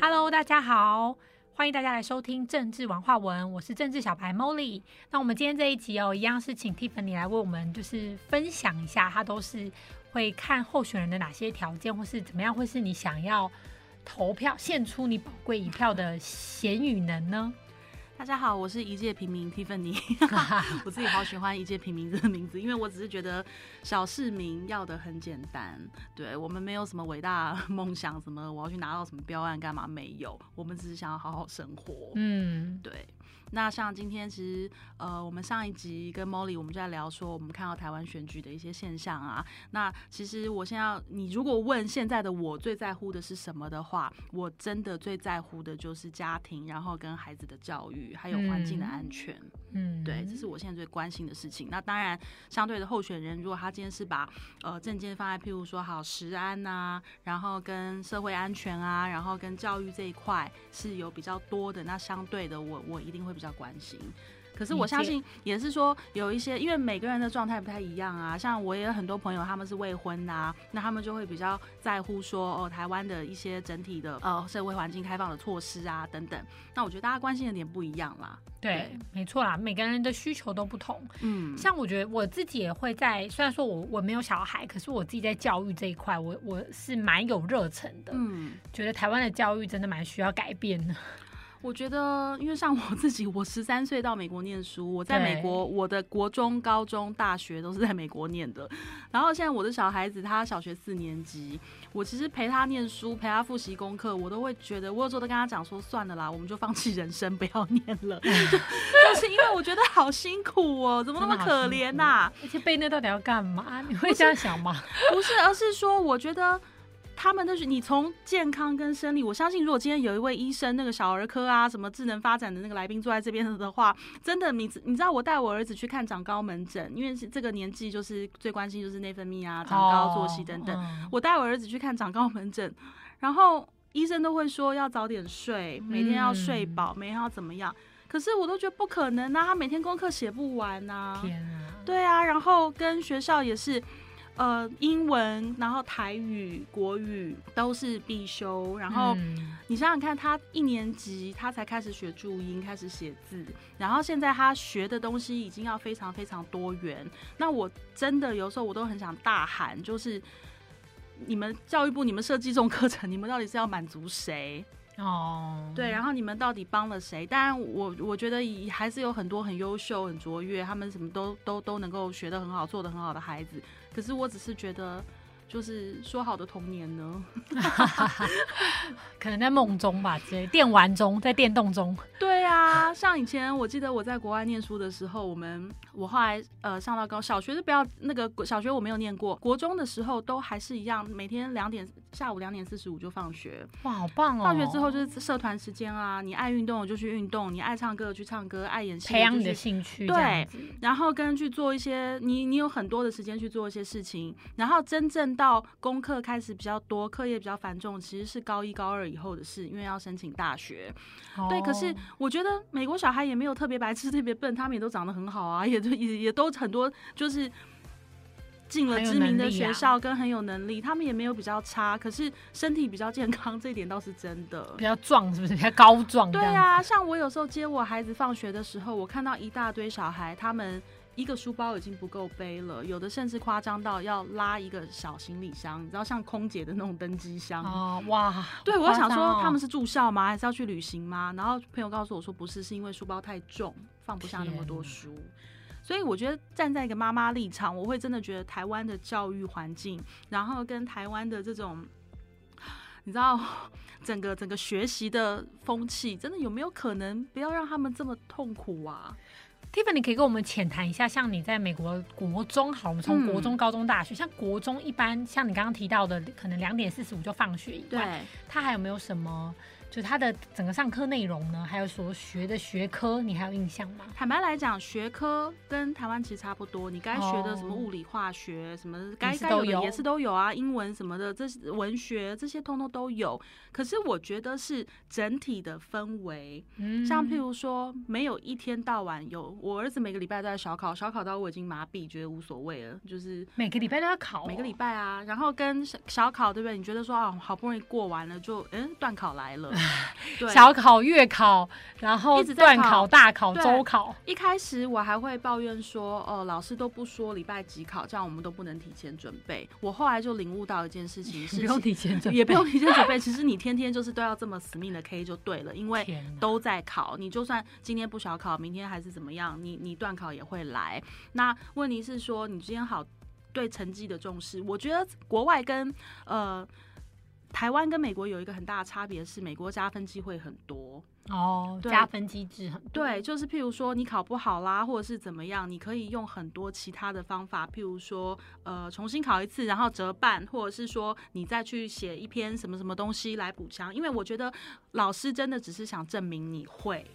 Hello，大家好，欢迎大家来收听政治文化文，我是政治小白 Molly。那我们今天这一集哦，一样是请 Tiffany 来为我们就是分享一下，他都是会看候选人的哪些条件，或是怎么样会是你想要投票献出你宝贵一票的贤与能呢？大家好，我是一介平民 Tiffany，我自己好喜欢一介平民这个名字，因为我只是觉得小市民要的很简单，对我们没有什么伟大梦想，什么我要去拿到什么标案干嘛？没有，我们只是想要好好生活，嗯，对。那像今天其实呃，我们上一集跟 Molly 我们就在聊说，我们看到台湾选举的一些现象啊。那其实我现在你如果问现在的我最在乎的是什么的话，我真的最在乎的就是家庭，然后跟孩子的教育，还有环境的安全。嗯对，这是我现在最关心的事情。那当然，相对的候选人，如果他今天是把呃证件放在譬如说好食安呐，然后跟社会安全啊，然后跟教育这一块是有比较多的，那相对的我我一定会。比较关心，可是我相信也是说有一些，因为每个人的状态不太一样啊。像我也有很多朋友，他们是未婚呐，那他们就会比较在乎说哦，台湾的一些整体的呃社会环境开放的措施啊等等。那我觉得大家关心的点不一样啦。对，没错啦，每个人的需求都不同。嗯，像我觉得我自己也会在，虽然说我我没有小孩，可是我自己在教育这一块，我我是蛮有热忱的。嗯，觉得台湾的教育真的蛮需要改变的。我觉得，因为像我自己，我十三岁到美国念书，我在美国，我的国中、高中、大学都是在美国念的。然后现在我的小孩子他小学四年级，我其实陪他念书、陪他复习功课，我都会觉得，我有时候都跟他讲说，算了啦，我们就放弃人生，不要念了。就是因为我觉得好辛苦哦，怎么那么可怜呐？而且背那到底要干嘛？你会这样想吗？不是，而是说，我觉得。他们都是你从健康跟生理，我相信如果今天有一位医生，那个小儿科啊，什么智能发展的那个来宾坐在这边的话，真的，你你知道我带我儿子去看长高门诊，因为是这个年纪就是最关心就是内分泌啊、长高、作息等等。我带我儿子去看长高门诊，然后医生都会说要早点睡，每天要睡饱，每天要怎么样？可是我都觉得不可能啊，他每天功课写不完呐。天啊！对啊，然后跟学校也是。呃，英文，然后台语、国语都是必修。然后你想想看，他一年级他才开始学注音，开始写字，然后现在他学的东西已经要非常非常多元。那我真的有时候我都很想大喊，就是你们教育部，你们设计这种课程，你们到底是要满足谁？哦，对，然后你们到底帮了谁？当然，我我觉得还是有很多很优秀、很卓越，他们什么都都都能够学得很好、做得很好的孩子。可是我只是觉得，就是说好的童年呢，可能在梦中吧，在电玩中，在电动中。对啊，像以前我记得我在国外念书的时候，我们我后来呃上到高小学是不要那个小学我没有念过，国中的时候都还是一样，每天两点下午两点四十五就放学。哇，好棒哦！放学之后就是社团时间啊，你爱运动就去运动，你爱唱歌去唱歌，爱演戏培养你的兴趣。对，然后跟去做一些你你有很多的时间去做一些。事情，然后真正到功课开始比较多，课业比较繁重，其实是高一高二以后的事，因为要申请大学。对，可是我觉得美国小孩也没有特别白痴、特别笨，他们也都长得很好啊，也都也也都很多，就是进了知名的学校，跟很有能力，他们也没有比较差，可是身体比较健康，这一点倒是真的。比较壮是不是？比较高壮？对啊，像我有时候接我孩子放学的时候，我看到一大堆小孩，他们。一个书包已经不够背了，有的甚至夸张到要拉一个小行李箱，你知道像空姐的那种登机箱哦，哇！对我想说他们是住校吗？还是要去旅行吗？然后朋友告诉我说不是，是因为书包太重，放不下那么多书。所以我觉得站在一个妈妈立场，我会真的觉得台湾的教育环境，然后跟台湾的这种，你知道整个整个学习的风气，真的有没有可能不要让他们这么痛苦啊？Tiffany 你可以跟我们浅谈一下，像你在美国国中，好，我们从国中、高中、大学，像国中一般，像你刚刚提到的，可能两点四十五就放学以外，他还有没有什么？就他的整个上课内容呢，还有所学的学科，你还有印象吗？坦白来讲，学科跟台湾其实差不多。你该学的什么物理、化学什么，该该有的也是都有啊，英文什么的，这文学这些通通都有。可是我觉得是整体的氛围，嗯像譬如说，没有一天到晚有我儿子每个礼拜都在小考，小考到我已经麻痹，觉得无所谓了。就是每个礼拜都要考，每个礼拜啊，然后跟小考对不对？你觉得说啊，好不容易过完了，就嗯，断考来了。对，小考、月考，然后一直在考、大考、周考，一开始我还会抱怨说，哦，老师都不说礼拜几考，这样我们都不能提前准备。我后来就领悟到一件事情，是 不用提前准备，也不用提前准备，其实你天天就是都要这么死命的 K 就对了，因为都在考，你就算今天不小考，明天还是怎么样，你你段考也会来。那问题是说，你今天好对成绩的重视，我觉得国外跟呃台湾跟美国有一个很大的差别是，美国加分机会很多。哦，对加分机制很多对，就是譬如说你考不好啦，或者是怎么样，你可以用很多其他的方法，譬如说呃重新考一次，然后折半，或者是说你再去写一篇什么什么东西来补强。因为我觉得老师真的只是想证明你会，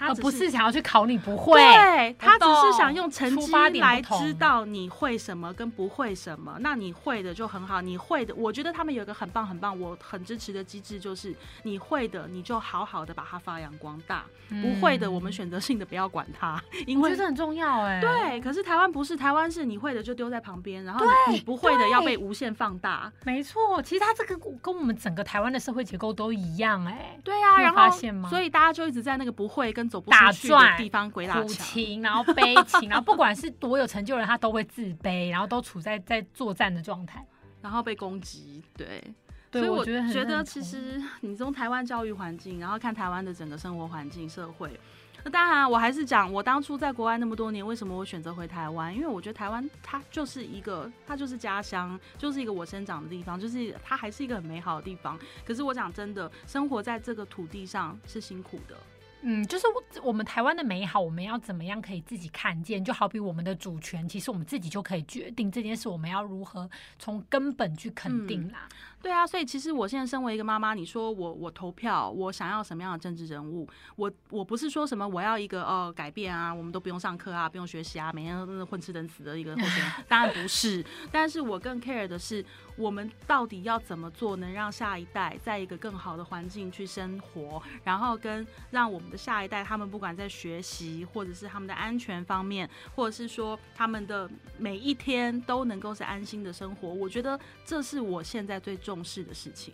他不是想要去考你不会。对他只是想用成绩来知道你会什么跟不会什么。那你会的就很好，你会的，我觉得他们有一个很棒很棒，我很支持的机制，就是你会的你就好好的把它发扬光大，不会的我们选择性的不要管它，因为嗯我觉得这很重要哎。对，可是台湾不是，台湾是你会的就丢在旁边，然后你你不会的要被无限放大。没错，其实它这个跟我们整个台湾的社会结构都一样哎。对啊，然后发现吗所以大家就一直在那个不会跟走不打出去的转地方鬼打苦墙。情，然后悲情，然后不管是多有成就的人，他都会自卑，然后都处在在作战的状态。然后被攻击，对，所以我觉得觉得其实你从台湾教育环境，然后看台湾的整个生活环境、社会，那当然我还是讲，我当初在国外那么多年，为什么我选择回台湾？因为我觉得台湾它就是一个，它就是家乡，就是一个我生长的地方，就是它还是一个很美好的地方。可是我讲真的，生活在这个土地上是辛苦的。嗯，就是我我们台湾的美好，我们要怎么样可以自己看见？就好比我们的主权，其实我们自己就可以决定这件事，我们要如何从根本去肯定啦。对啊，所以其实我现在身为一个妈妈，你说我我投票，我想要什么样的政治人物？我我不是说什么我要一个呃改变啊，我们都不用上课啊，不用学习啊，每天都是混吃等死的一个候选人，当然不是。但是我更 care 的是，我们到底要怎么做，能让下一代在一个更好的环境去生活，然后跟让我们的下一代，他们不管在学习，或者是他们的安全方面，或者是说他们的每一天都能够是安心的生活。我觉得这是我现在最重视的事情。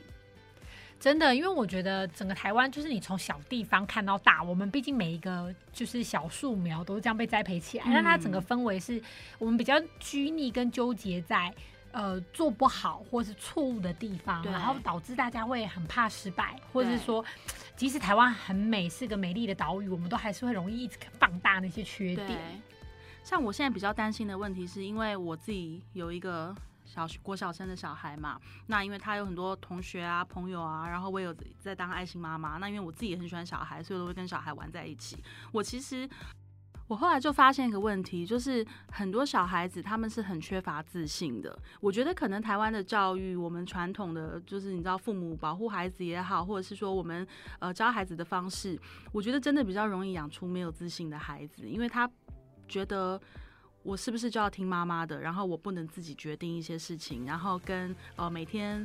真的，因为我觉得整个台湾就是你从小地方看到大，我们毕竟每一个就是小树苗都是这样被栽培起来，嗯它整个氛围是我们比较拘泥跟纠结在。呃，做不好或是错误的地方，然后导致大家会很怕失败，或者是说，即使台湾很美，是个美丽的岛屿，我们都还是会容易一直放大那些缺点。，像我现在比较担心的问题，是因为我自己有一个小郭小生的小孩嘛，那因为他有很多同学啊、朋友啊，然后我有在当爱心妈妈，那因为我自己也很喜欢小孩，所以我都会跟小孩玩在一起。我其实。我后来就发现一个问题，就是很多小孩子他们是很缺乏自信的。我觉得可能台湾的教育，我们传统的就是你知道父母保护孩子也好，或者是说我们呃教孩子的方式，我觉得真的比较容易养出没有自信的孩子，因为他觉得我是不是就要听妈妈的，然后我不能自己决定一些事情，然后跟呃每天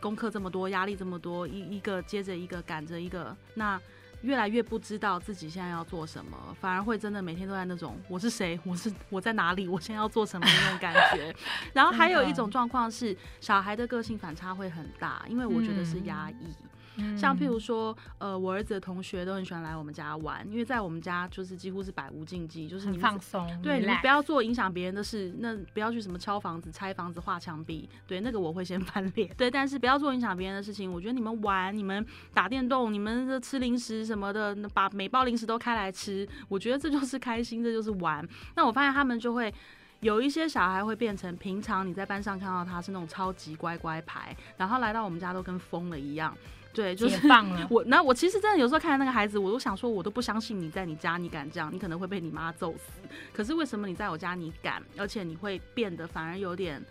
功课这么多，压力这么多，一一个接着一个赶着一个，那越来越不知道自己现在要做什么，反而会真的每天都在那种我是谁，我是我在哪里，我现在要做什么那种感觉。然后还有一种状况是，小孩的个性反差会很大，因为我觉得是压抑。嗯像譬如说，呃，我儿子的同学都很喜欢来我们家玩，因为在我们家就是几乎是百无禁忌，就是你放松，对，你们不要做影响别人的事，那不要去什么敲房子、拆房子、画墙壁，对，那个我会先 翻脸。对，但是不要做影响别人的事情。我觉得你们玩、你们打电动、你们的吃零食什么的，把每包零食都开来吃，我觉得这就是开心，这就是玩。那我发现他们就会。有一些小孩会变成平常你在班上看到他是那种超级乖乖牌，然后来到我们家都跟疯了一样。对，就是解放了 我那我其实真的有时候看到那个孩子，我都想说，我都不相信你在你家你敢这样，你可能会被你妈揍死。可是为什么你在我家你敢，而且你会变得反而有点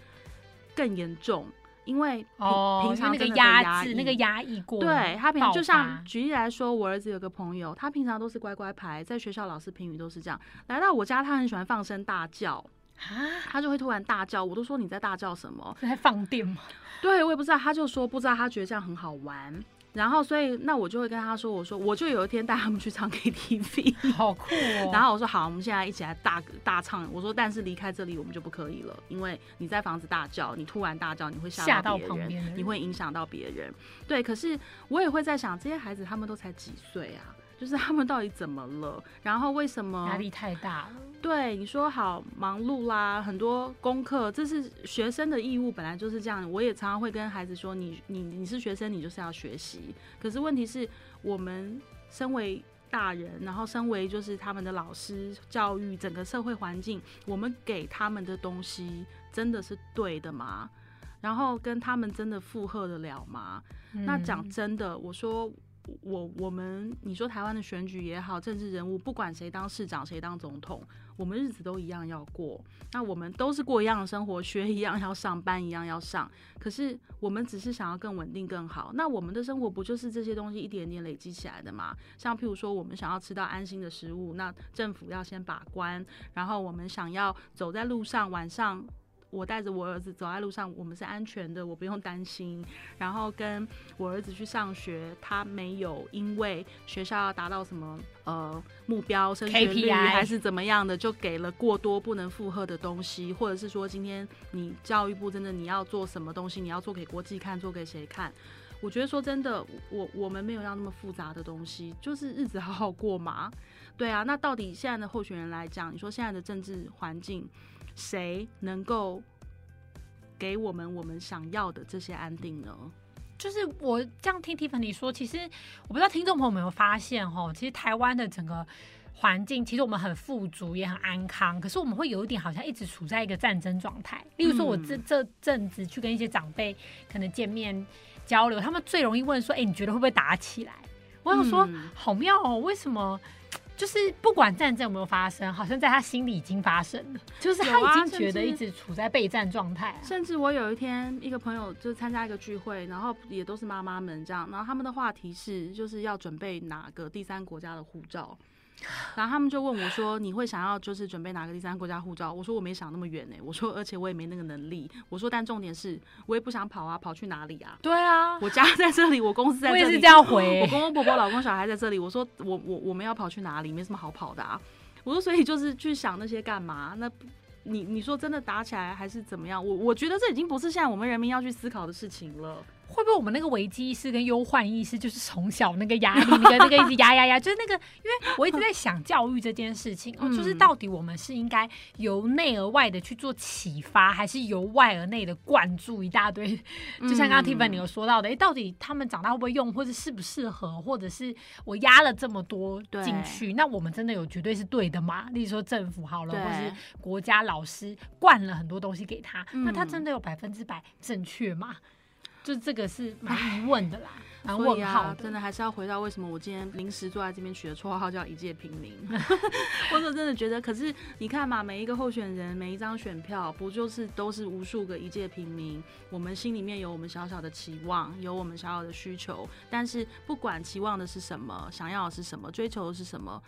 更严重？因为平、哦，平常那个压那个压抑过，对他平常就像举例来说，我儿子有个朋友，他平常都是乖乖牌，在学校老师评语都是这样。来到我家，他很喜欢放声大叫，啊，他就会突然大叫，我都说你在大叫什么？是在放电吗？对我也不知道，他就说不知道，他觉得这样很好玩。然后所以那我就会跟他说，我说我就有一天带他们去唱 KTV，好酷哦。然后我说好，我们现在一起来大大唱。我说但是离开这里我们就不可以了，因为你在房子大叫，你突然大叫，你会吓到别人，你会影响到别人。对，可是我也会在想，这些孩子他们都才几岁啊？就是他们到底怎么了？然后为什么压力太大了？对，你说好忙碌啦，很多功课，这是学生的义务，本来就是这样。我也常常会跟孩子说，你你你是学生，你就是要学习。可是问题是我们身为大人，然后身为就是他们的老师，教育整个社会环境，我们给他们的东西真的是对的吗？然后跟他们真的负荷得了吗？那讲真的，我说。我我们你说台湾的选举也好，政治人物不管谁当市长谁当总统，我们日子都一样要过。那我们都是过一样的生活，学一样要上班一样要上。可是我们只是想要更稳定更好。那我们的生活不就是这些东西一点点累积起来的吗？像譬如说，我们想要吃到安心的食物，那政府要先把关。然后我们想要走在路上晚上。我带着我儿子走在路上，我们是安全的，我不用担心。然后跟我儿子去上学，他没有因为学校要达到什么呃目标升学率还是怎么样的，就给了过多不能负荷的东西，或者是说今天你教育部真的你要做什么东西，你要做给国际看，做给谁看？我觉得说真的，我我们没有要那么复杂的东西，就是日子好好过嘛。对啊，那到底现在的候选人来讲，你说现在的政治环境？谁能够给我们我们想要的这些安定呢？就是我这样听 Tiffany 说，其实我不知道听众朋友有没有发现哈，其实台湾的整个环境，其实我们很富足也很安康，可是我们会有一点好像一直处在一个战争状态。例如说，我这这阵子去跟一些长辈可能见面交流，他们最容易问说：“哎，你觉得会不会打起来？”我想说，好妙哦，为什么？就是不管战争有没有发生，好像在他心里已经发生了，就是他已经觉得一直处在备战状态。甚至我有一天一个朋友就参加一个聚会，然后也都是妈妈们这样，然后他们的话题是就是要准备哪个第三国家的护照。然后他们就问我说：“你会想要就是准备哪个第三国家护照？”我说：“我没想那么远呢。”我说：“而且我也没那个能力。”我说：“但重点是我也不想跑啊，跑去哪里啊？”对啊，我家 在这里，我公司在这里，我也是这样回。我公公婆婆、老公小孩在这里，我说：“我我我们要跑去哪里？没什么好跑的啊。”我说：“所以就是去想那些干嘛？那你你说真的打起来还是怎么样？我我觉得这已经不是现在我们人民要去思考的事情了。”会不会我们那个危机意识跟忧患意识，就是从小那个压力，那个那个一直压压压，就是那个，因为我一直在想教育这件事情哦，就是到底我们是应该由内而外的去做启发，还是由外而内的灌注一大堆？就像刚刚 Tiffany 有说到的，哎，到底他们长大会不会用，或者适不适合，或者是我压了这么多进去，那我们真的有绝对是对的吗？例如说政府好了，或是国家老师灌了很多东西给他，那他真的有百分之百正确吗？就这个是蛮疑问的啦，蛮问号真的还是要回到为什么我今天临时坐在这边取的绰号叫一介平民。我说真的觉得，可是你看嘛，每一个候选人，每一张选票，不就是都是无数个一介平民？我们心里面有我们小小的期望，有我们小小的需求，但是不管期望的是什么，想要的是什么，追求的是什么。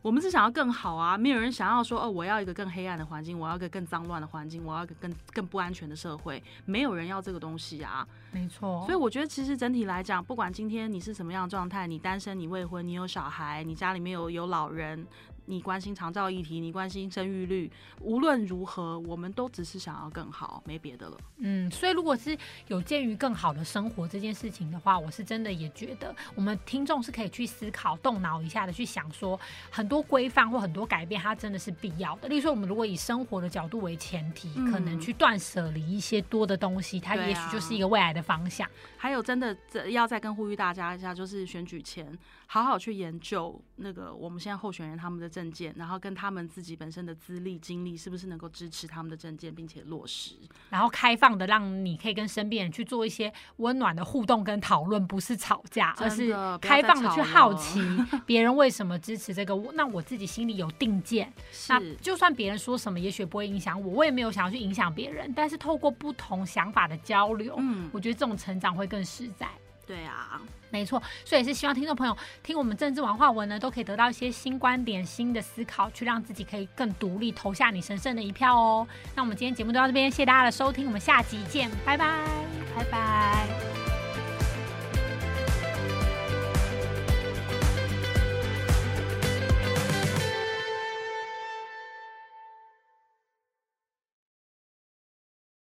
我们是想要更好啊，没有人想要说哦，我要一个更黑暗的环境，我要一个更脏乱的环境，我要一个更更不安全的社会，没有人要这个东西啊。没错，所以我觉得其实整体来讲，不管今天你是什么样的状态，你单身，你未婚，你有小孩，你家里面有有老人。你关心长照议题，你关心生育率，无论如何，我们都只是想要更好，没别的了。嗯，所以如果是有鉴于更好的生活这件事情的话，我是真的也觉得，我们听众是可以去思考、动脑一下的，去想说很多规范或很多改变，它真的是必要的。例如说，我们如果以生活的角度为前提，可能去断舍离一些多的东西，它也许就是一个未来的方向。还有，真的要再跟呼吁大家一下，就是选举前好好去研究那个我们现在候选人他们的。证件，然后跟他们自己本身的资历、经历，是不是能够支持他们的证件，并且落实？然后开放的，让你可以跟身边人去做一些温暖的互动跟讨论，不是吵架，而是开放的去好奇别人为什么支持这个。那我自己心里有定见，那就算别人说什么，也许不会影响我，我也没有想要去影响别人。但是透过不同想法的交流，嗯，我觉得这种成长会更实在。对啊。没错，所以也是希望听众朋友听我们政治文化文呢，都可以得到一些新观点、新的思考，去让自己可以更独立，投下你神圣的一票哦。那我们今天节目就到这边，谢谢大家的收听，我们下集见，拜拜，拜拜。